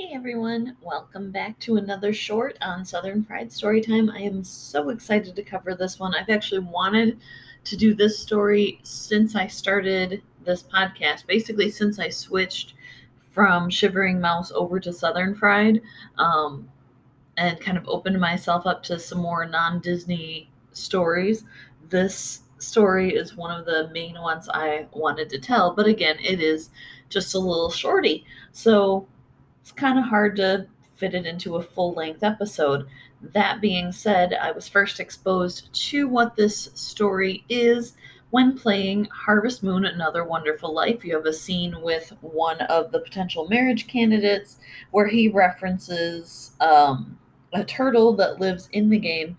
Hey everyone, welcome back to another short on Southern Fried Storytime. I am so excited to cover this one. I've actually wanted to do this story since I started this podcast, basically, since I switched from Shivering Mouse over to Southern Fried um, and kind of opened myself up to some more non Disney stories. This story is one of the main ones I wanted to tell, but again, it is just a little shorty. So it's kind of hard to fit it into a full length episode. That being said, I was first exposed to what this story is when playing Harvest Moon Another Wonderful Life. You have a scene with one of the potential marriage candidates where he references um, a turtle that lives in the game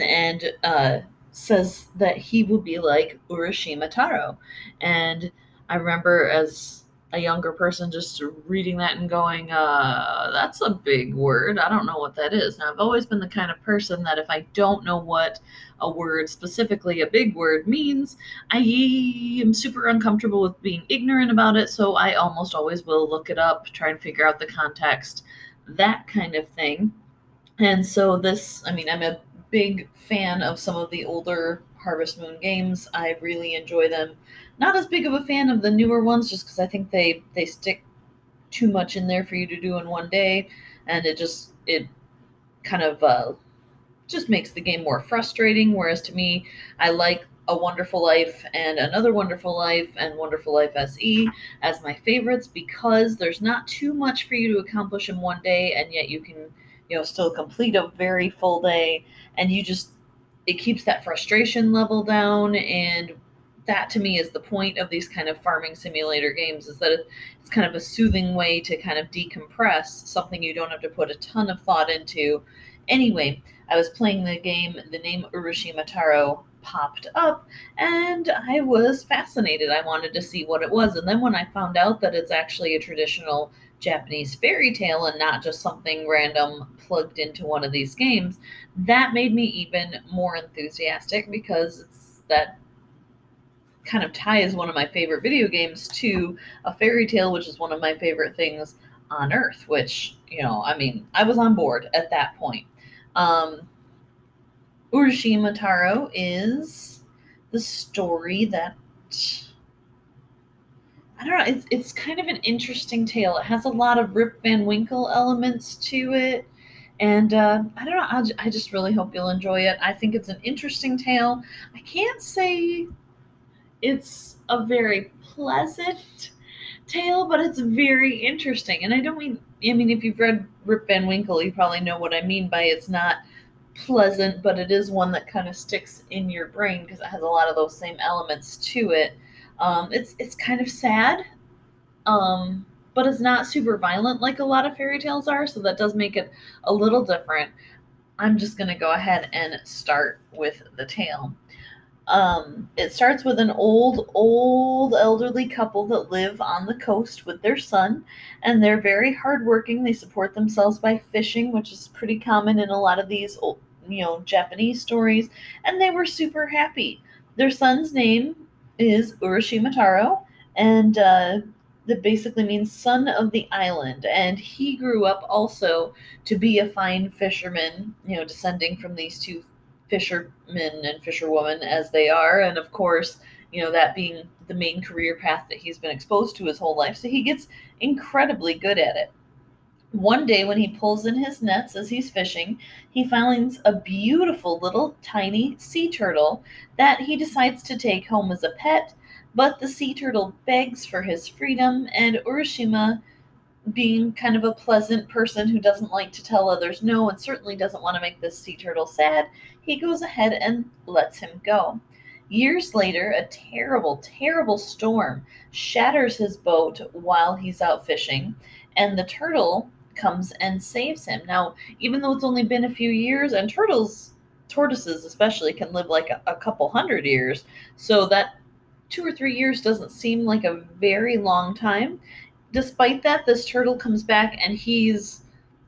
and uh, says that he will be like Urashima Taro. And I remember as a younger person just reading that and going, uh, that's a big word. I don't know what that is. Now, I've always been the kind of person that if I don't know what a word, specifically a big word, means, I am super uncomfortable with being ignorant about it. So I almost always will look it up, try and figure out the context, that kind of thing. And so, this, I mean, I'm a big fan of some of the older Harvest Moon games. I really enjoy them not as big of a fan of the newer ones just because I think they they stick too much in there for you to do in one day, and it just it kind of uh, just makes the game more frustrating. Whereas to me, I like a Wonderful Life and Another Wonderful Life and Wonderful Life SE as my favorites because there's not too much for you to accomplish in one day, and yet you can you know still complete a very full day, and you just it keeps that frustration level down and that to me is the point of these kind of farming simulator games is that it's kind of a soothing way to kind of decompress something you don't have to put a ton of thought into. Anyway i was playing the game the name urashima taro popped up and i was fascinated. I wanted to see what it was and then when i found out that it's actually a traditional japanese fairy tale and not just something random plugged into one of these games that made me even more enthusiastic because it's that kind of ties one of my favorite video games to a fairy tale, which is one of my favorite things on earth, which, you know, I mean, I was on board at that point. Um, Urashima Taro is the story that I don't know. It's it's kind of an interesting tale. It has a lot of Rip Van Winkle elements to it, and uh, I don't know. I'll, I just really hope you'll enjoy it. I think it's an interesting tale. I can't say it's a very pleasant tale, but it's very interesting. And I don't mean, I mean, if you've read Rip Van Winkle, you probably know what I mean by it's not pleasant, but it is one that kind of sticks in your brain because it has a lot of those same elements to it. Um, it's it's kind of sad, um, but it's not super violent like a lot of fairy tales are, so that does make it a little different. I'm just gonna go ahead and start with the tale. Um, it starts with an old, old elderly couple that live on the coast with their son, and they're very hardworking. They support themselves by fishing, which is pretty common in a lot of these, old, you know, Japanese stories. And they were super happy. Their son's name is Urashima Taro, and uh, that basically means son of the island. And he grew up also to be a fine fisherman, you know, descending from these two fishermen and fisherwoman as they are, and of course, you know, that being the main career path that he's been exposed to his whole life. So he gets incredibly good at it. One day, when he pulls in his nets as he's fishing, he finds a beautiful little tiny sea turtle that he decides to take home as a pet. But the sea turtle begs for his freedom, and Urashima being kind of a pleasant person who doesn't like to tell others no and certainly doesn't want to make this sea turtle sad, he goes ahead and lets him go. Years later, a terrible, terrible storm shatters his boat while he's out fishing, and the turtle comes and saves him. Now, even though it's only been a few years, and turtles, tortoises especially, can live like a, a couple hundred years, so that two or three years doesn't seem like a very long time despite that, this turtle comes back and he's,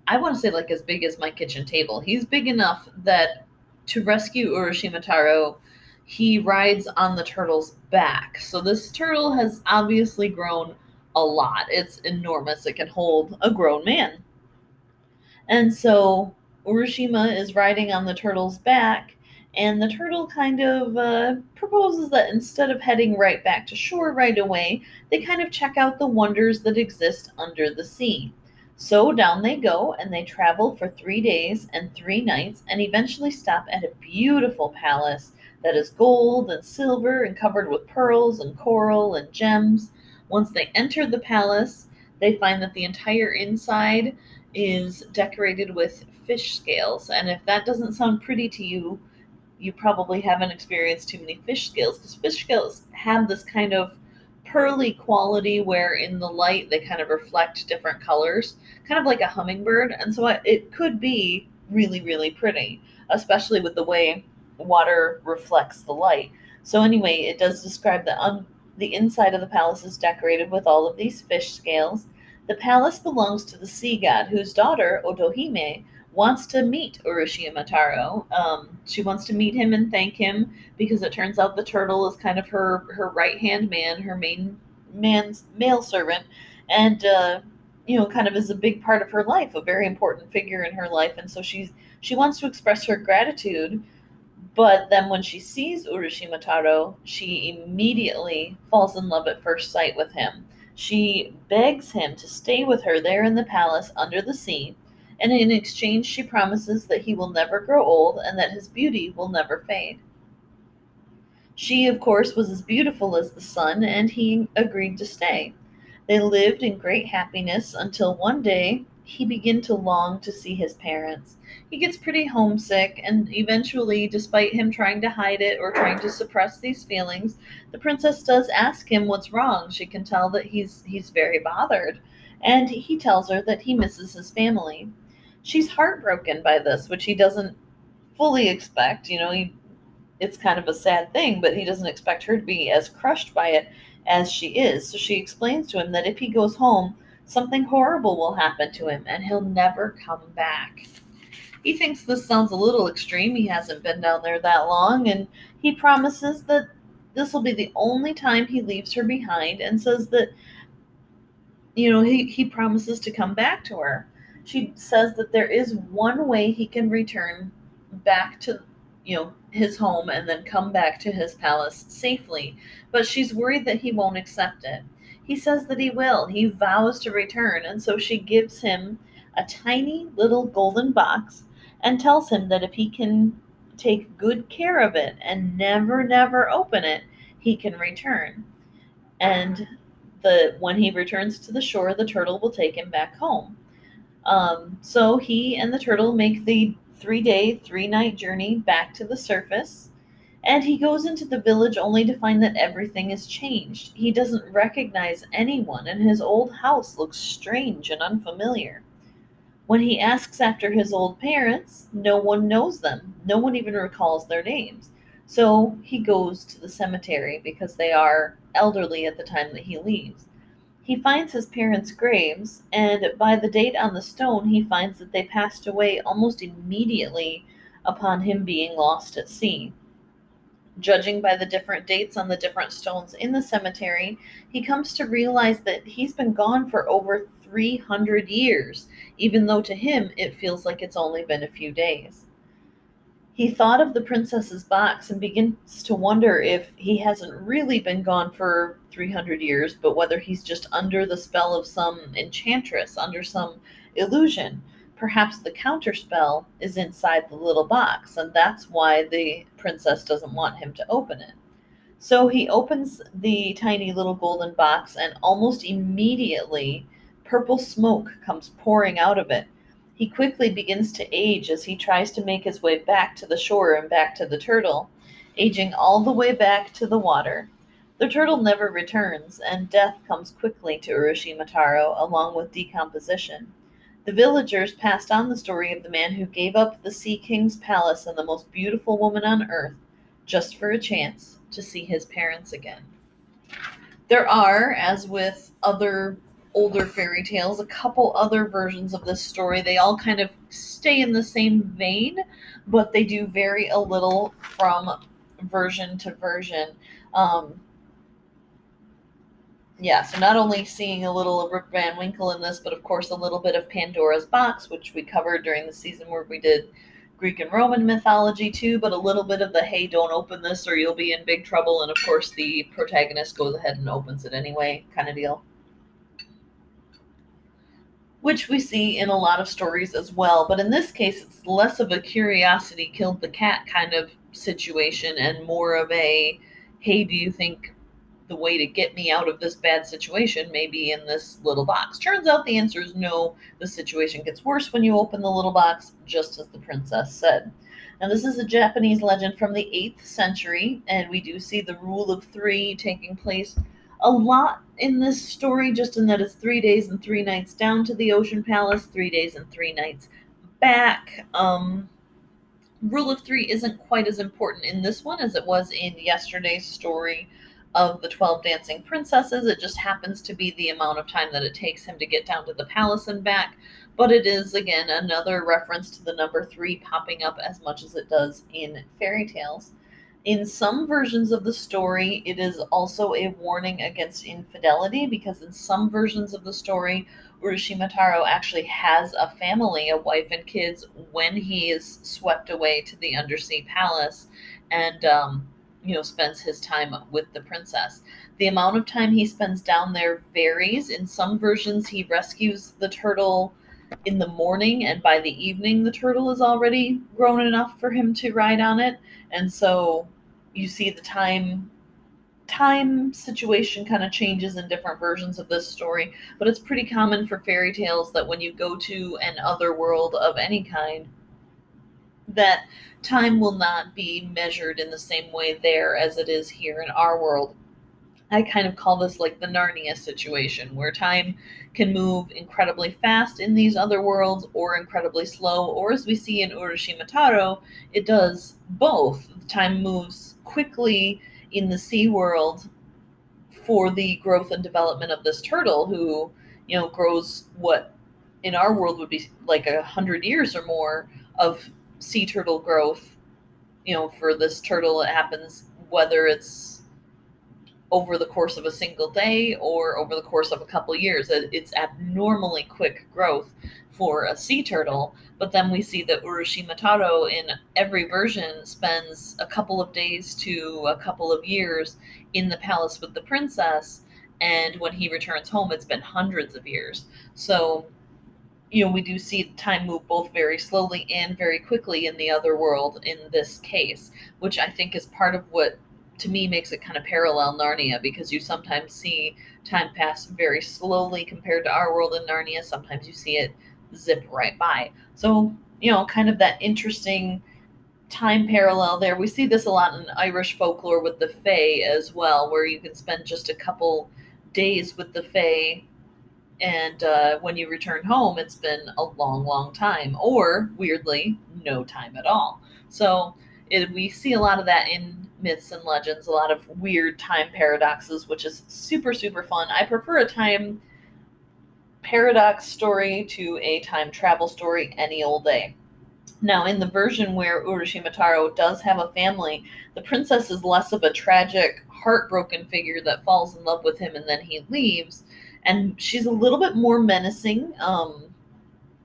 I want to say, like as big as my kitchen table. He's big enough that to rescue Urashima Taro, he rides on the turtle's back. So this turtle has obviously grown a lot. It's enormous. It can hold a grown man. And so Urashima is riding on the turtle's back, and the turtle kind of uh, proposes that instead of heading right back to shore right away, they kind of check out the wonders that exist under the sea. So down they go, and they travel for three days and three nights, and eventually stop at a beautiful palace that is gold and silver and covered with pearls and coral and gems. Once they enter the palace, they find that the entire inside is decorated with fish scales. And if that doesn't sound pretty to you, you probably haven't experienced too many fish scales because fish scales have this kind of pearly quality where in the light they kind of reflect different colors, kind of like a hummingbird. And so it could be really, really pretty, especially with the way water reflects the light. So, anyway, it does describe that the inside of the palace is decorated with all of these fish scales. The palace belongs to the sea god, whose daughter, Otohime, wants to meet Taro. Um, she wants to meet him and thank him because it turns out the turtle is kind of her her right hand man, her main man's male servant, and uh, you know, kind of is a big part of her life, a very important figure in her life, and so she's she wants to express her gratitude. But then when she sees Taro, she immediately falls in love at first sight with him. She begs him to stay with her there in the palace under the sea and in exchange she promises that he will never grow old and that his beauty will never fade. She, of course, was as beautiful as the sun, and he agreed to stay. They lived in great happiness until one day he began to long to see his parents. He gets pretty homesick, and eventually, despite him trying to hide it or trying to suppress these feelings, the princess does ask him what's wrong. She can tell that he's he's very bothered, and he tells her that he misses his family she's heartbroken by this, which he doesn't fully expect. You know, he, it's kind of a sad thing, but he doesn't expect her to be as crushed by it as she is. So she explains to him that if he goes home, something horrible will happen to him and he'll never come back. He thinks this sounds a little extreme. He hasn't been down there that long, and he promises that this will be the only time he leaves her behind and says that, you know, he, he promises to come back to her she says that there is one way he can return back to you know his home and then come back to his palace safely but she's worried that he won't accept it. He says that he will. He vows to return and so she gives him a tiny little golden box and tells him that if he can take good care of it and never never open it he can return. And the when he returns to the shore the turtle will take him back home um, so he and the turtle make the three day, three night journey back to the surface. And he goes into the village only to find that everything has changed. He doesn't recognize anyone, and his old house looks strange and unfamiliar. When he asks after his old parents, no one knows them. No one even recalls their names. So he goes to the cemetery because they are elderly at the time that he leaves. He finds his parents' graves, and by the date on the stone, he finds that they passed away almost immediately upon him being lost at sea. Judging by the different dates on the different stones in the cemetery, he comes to realize that he's been gone for over 300 years, even though to him it feels like it's only been a few days. He thought of the princess's box and begins to wonder if he hasn't really been gone for 300 years, but whether he's just under the spell of some enchantress, under some illusion. Perhaps the counterspell is inside the little box, and that's why the princess doesn't want him to open it. So he opens the tiny little golden box, and almost immediately, purple smoke comes pouring out of it. He quickly begins to age as he tries to make his way back to the shore and back to the turtle, aging all the way back to the water. The turtle never returns, and death comes quickly to Urashima Taro, along with decomposition. The villagers passed on the story of the man who gave up the Sea King's palace and the most beautiful woman on earth just for a chance to see his parents again. There are, as with other older fairy tales, a couple other versions of this story. They all kind of stay in the same vein, but they do vary a little from version to version. Um, yeah, so not only seeing a little of Rip Van Winkle in this, but of course a little bit of Pandora's Box, which we covered during the season where we did Greek and Roman mythology too, but a little bit of the hey, don't open this or you'll be in big trouble. And of course, the protagonist goes ahead and opens it anyway, kind of deal. Which we see in a lot of stories as well. But in this case, it's less of a curiosity killed the cat kind of situation and more of a hey, do you think the way to get me out of this bad situation may be in this little box. Turns out the answer is no. The situation gets worse when you open the little box, just as the princess said. Now, this is a Japanese legend from the 8th century, and we do see the rule of three taking place a lot in this story, just in that it's three days and three nights down to the Ocean Palace, three days and three nights back. Um, rule of three isn't quite as important in this one as it was in yesterday's story of the 12 dancing princesses. It just happens to be the amount of time that it takes him to get down to the palace and back. But it is, again, another reference to the number three popping up as much as it does in fairy tales. In some versions of the story, it is also a warning against infidelity because in some versions of the story, Urashimataro actually has a family, a wife and kids, when he is swept away to the undersea palace. And um, you know spends his time with the princess the amount of time he spends down there varies in some versions he rescues the turtle in the morning and by the evening the turtle is already grown enough for him to ride on it and so you see the time time situation kind of changes in different versions of this story but it's pretty common for fairy tales that when you go to an other world of any kind that time will not be measured in the same way there as it is here in our world. I kind of call this like the Narnia situation, where time can move incredibly fast in these other worlds or incredibly slow, or as we see in Urashimataro, it does both. Time moves quickly in the sea world for the growth and development of this turtle who, you know, grows what in our world would be like a hundred years or more of sea turtle growth, you know, for this turtle, it happens whether it's over the course of a single day or over the course of a couple years. It's abnormally quick growth for a sea turtle. But then we see that Urashimataro in every version spends a couple of days to a couple of years in the palace with the princess. And when he returns home, it's been hundreds of years. So you know, we do see time move both very slowly and very quickly in the other world in this case, which I think is part of what to me makes it kind of parallel Narnia because you sometimes see time pass very slowly compared to our world in Narnia. Sometimes you see it zip right by. So, you know, kind of that interesting time parallel there. We see this a lot in Irish folklore with the Fae as well, where you can spend just a couple days with the Fae and uh, when you return home, it's been a long, long time, or weirdly, no time at all. So it, we see a lot of that in myths and legends, a lot of weird time paradoxes, which is super, super fun. I prefer a time paradox story to a time travel story any old day. Now, in the version where Urashimataro does have a family, the princess is less of a tragic, heartbroken figure that falls in love with him and then he leaves and she's a little bit more menacing. Um,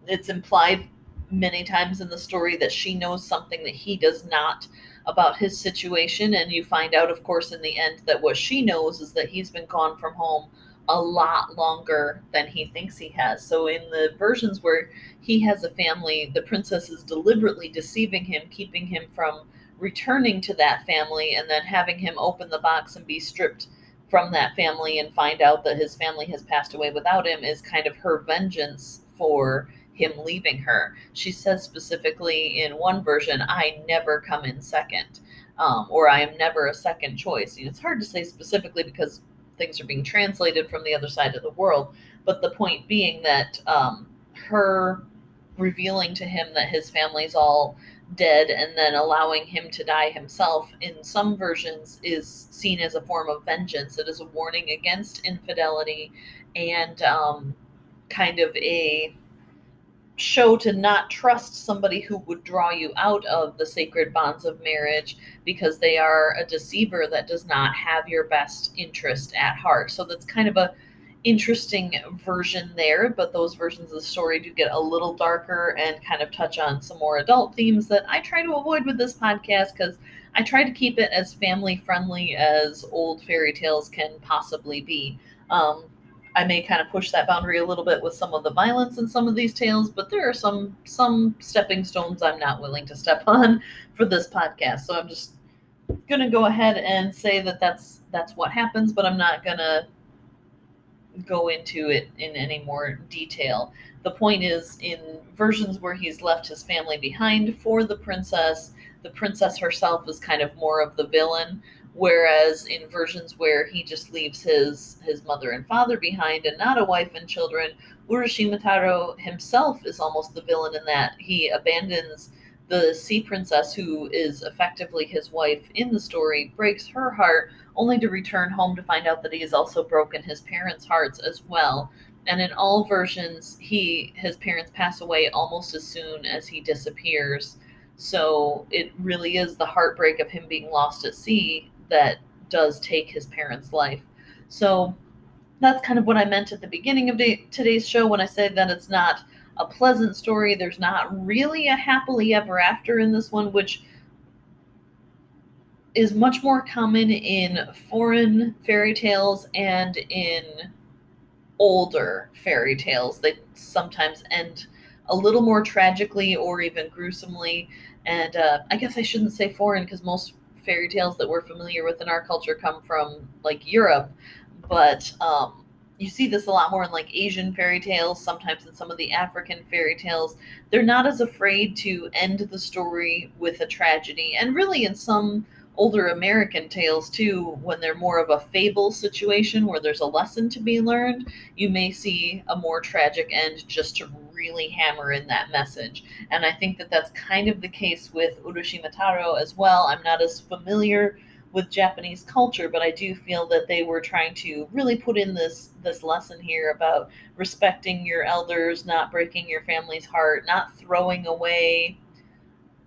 it's implied many times in the story that she knows something that he does not about his situation, and you find out, of course, in the end that what she knows is that he's been gone from home a lot longer than he thinks he has. So, in the versions where he has a family, the princess is deliberately deceiving him, keeping him from returning to that family, and then having him open the box and be stripped from that family and find out that his family has passed away without him is kind of her vengeance for him leaving her. She says specifically in one version, I never come in second, um, or I am never a second choice. it's hard to say specifically because things are being translated from the other side of the world, but the point being that um, her revealing to him that his family's all dead and then allowing him to die himself in some versions is seen as a form of vengeance. It is a warning against infidelity and um, kind of a show to not trust somebody who would draw you out of the sacred bonds of marriage because they are a deceiver that does not have your best interest at heart. So that's kind of a interesting version there, but those versions of the story do get a little darker and kind of touch on some more adult themes that I try to avoid with this podcast because I try to keep it as family friendly as old fairy tales can possibly be. Um, I may kind of push that boundary a little bit with some of the violence in some of these tales, but there are some some stepping stones I'm not willing to step on for this podcast. So I'm just gonna go ahead and say that that's that's what happens, but I'm not gonna go into it in any more detail. The point is, in versions where he's left his family behind for the princess, the princess herself is kind of more of the villain whereas in versions where he just leaves his his mother and father behind and not a wife and children urashimataro himself is almost the villain in that he abandons the sea princess who is effectively his wife in the story breaks her heart only to return home to find out that he has also broken his parents hearts as well. And in all versions he his parents pass away almost as soon as he disappears. So it really is the heartbreak of him being lost at sea that does take his parents' life. So that's kind of what I meant at the beginning of day, today's show when I said that it's not a pleasant story. There's not really a happily ever after in this one, which is much more common in foreign fairy tales and in older fairy tales. They sometimes end a little more tragically or even gruesomely. And uh, I guess I shouldn't say foreign because most fairy tales that we're familiar with in our culture come from like Europe, but um, you see this a lot more in like Asian fairy tales, sometimes in some of the African fairy tales. They're not as afraid to end the story with a tragedy, and really in some older American tales too, when they're more of a fable situation where there's a lesson to be learned, you may see a more tragic end just to really hammer in that message. And I think that that's kind of the case with Urashimataro as well. I'm not as familiar with Japanese culture, but I do feel that they were trying to really put in this this lesson here about respecting your elders, not breaking your family's heart, not throwing away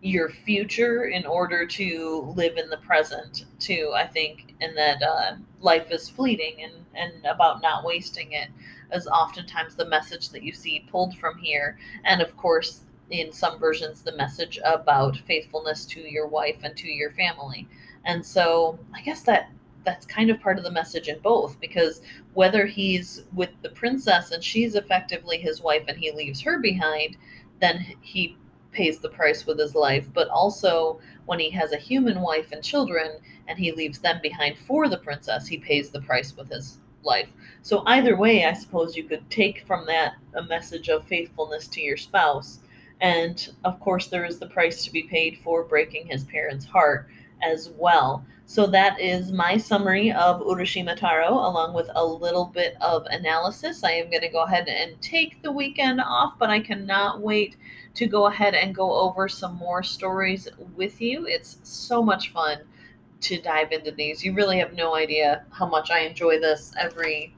your future in order to live in the present too i think and that uh, life is fleeting and and about not wasting it is oftentimes the message that you see pulled from here. And of course in some versions the message about faithfulness to your wife and to your family. And so i guess that that's kind of part of the message in both because whether he's with the princess and she's effectively his wife and he leaves her behind then he pays the price with his life, but also when he has a human wife and children and he leaves them behind for the princess, he pays the price with his life. So either way, I suppose you could take from that a message of faithfulness to your spouse. And of course, there is the price to be paid for breaking his parents' heart as well. So that is my summary of Urashimataro, along with a little bit of analysis. I am going to go ahead and take the weekend off, but I cannot wait to go ahead and go over some more stories with you. It's so much fun to dive into these. You really have no idea how much I enjoy this every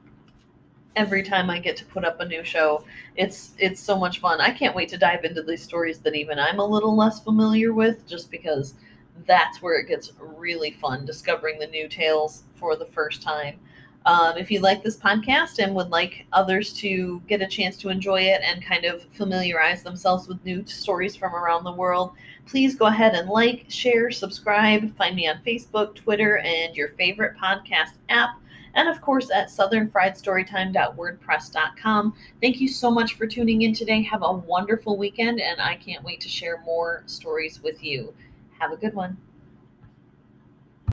every time I get to put up a new show. It's it's so much fun. I can't wait to dive into these stories that even I'm a little less familiar with just because that's where it gets really fun discovering the new tales for the first time. Um, if you like this podcast and would like others to get a chance to enjoy it and kind of familiarize themselves with new stories from around the world, please go ahead and like, share, subscribe. Find me on Facebook, Twitter, and your favorite podcast app. And of course, at southernfriedstorytime.wordpress.com. Thank you so much for tuning in today. Have a wonderful weekend, and I can't wait to share more stories with you. Have a good one.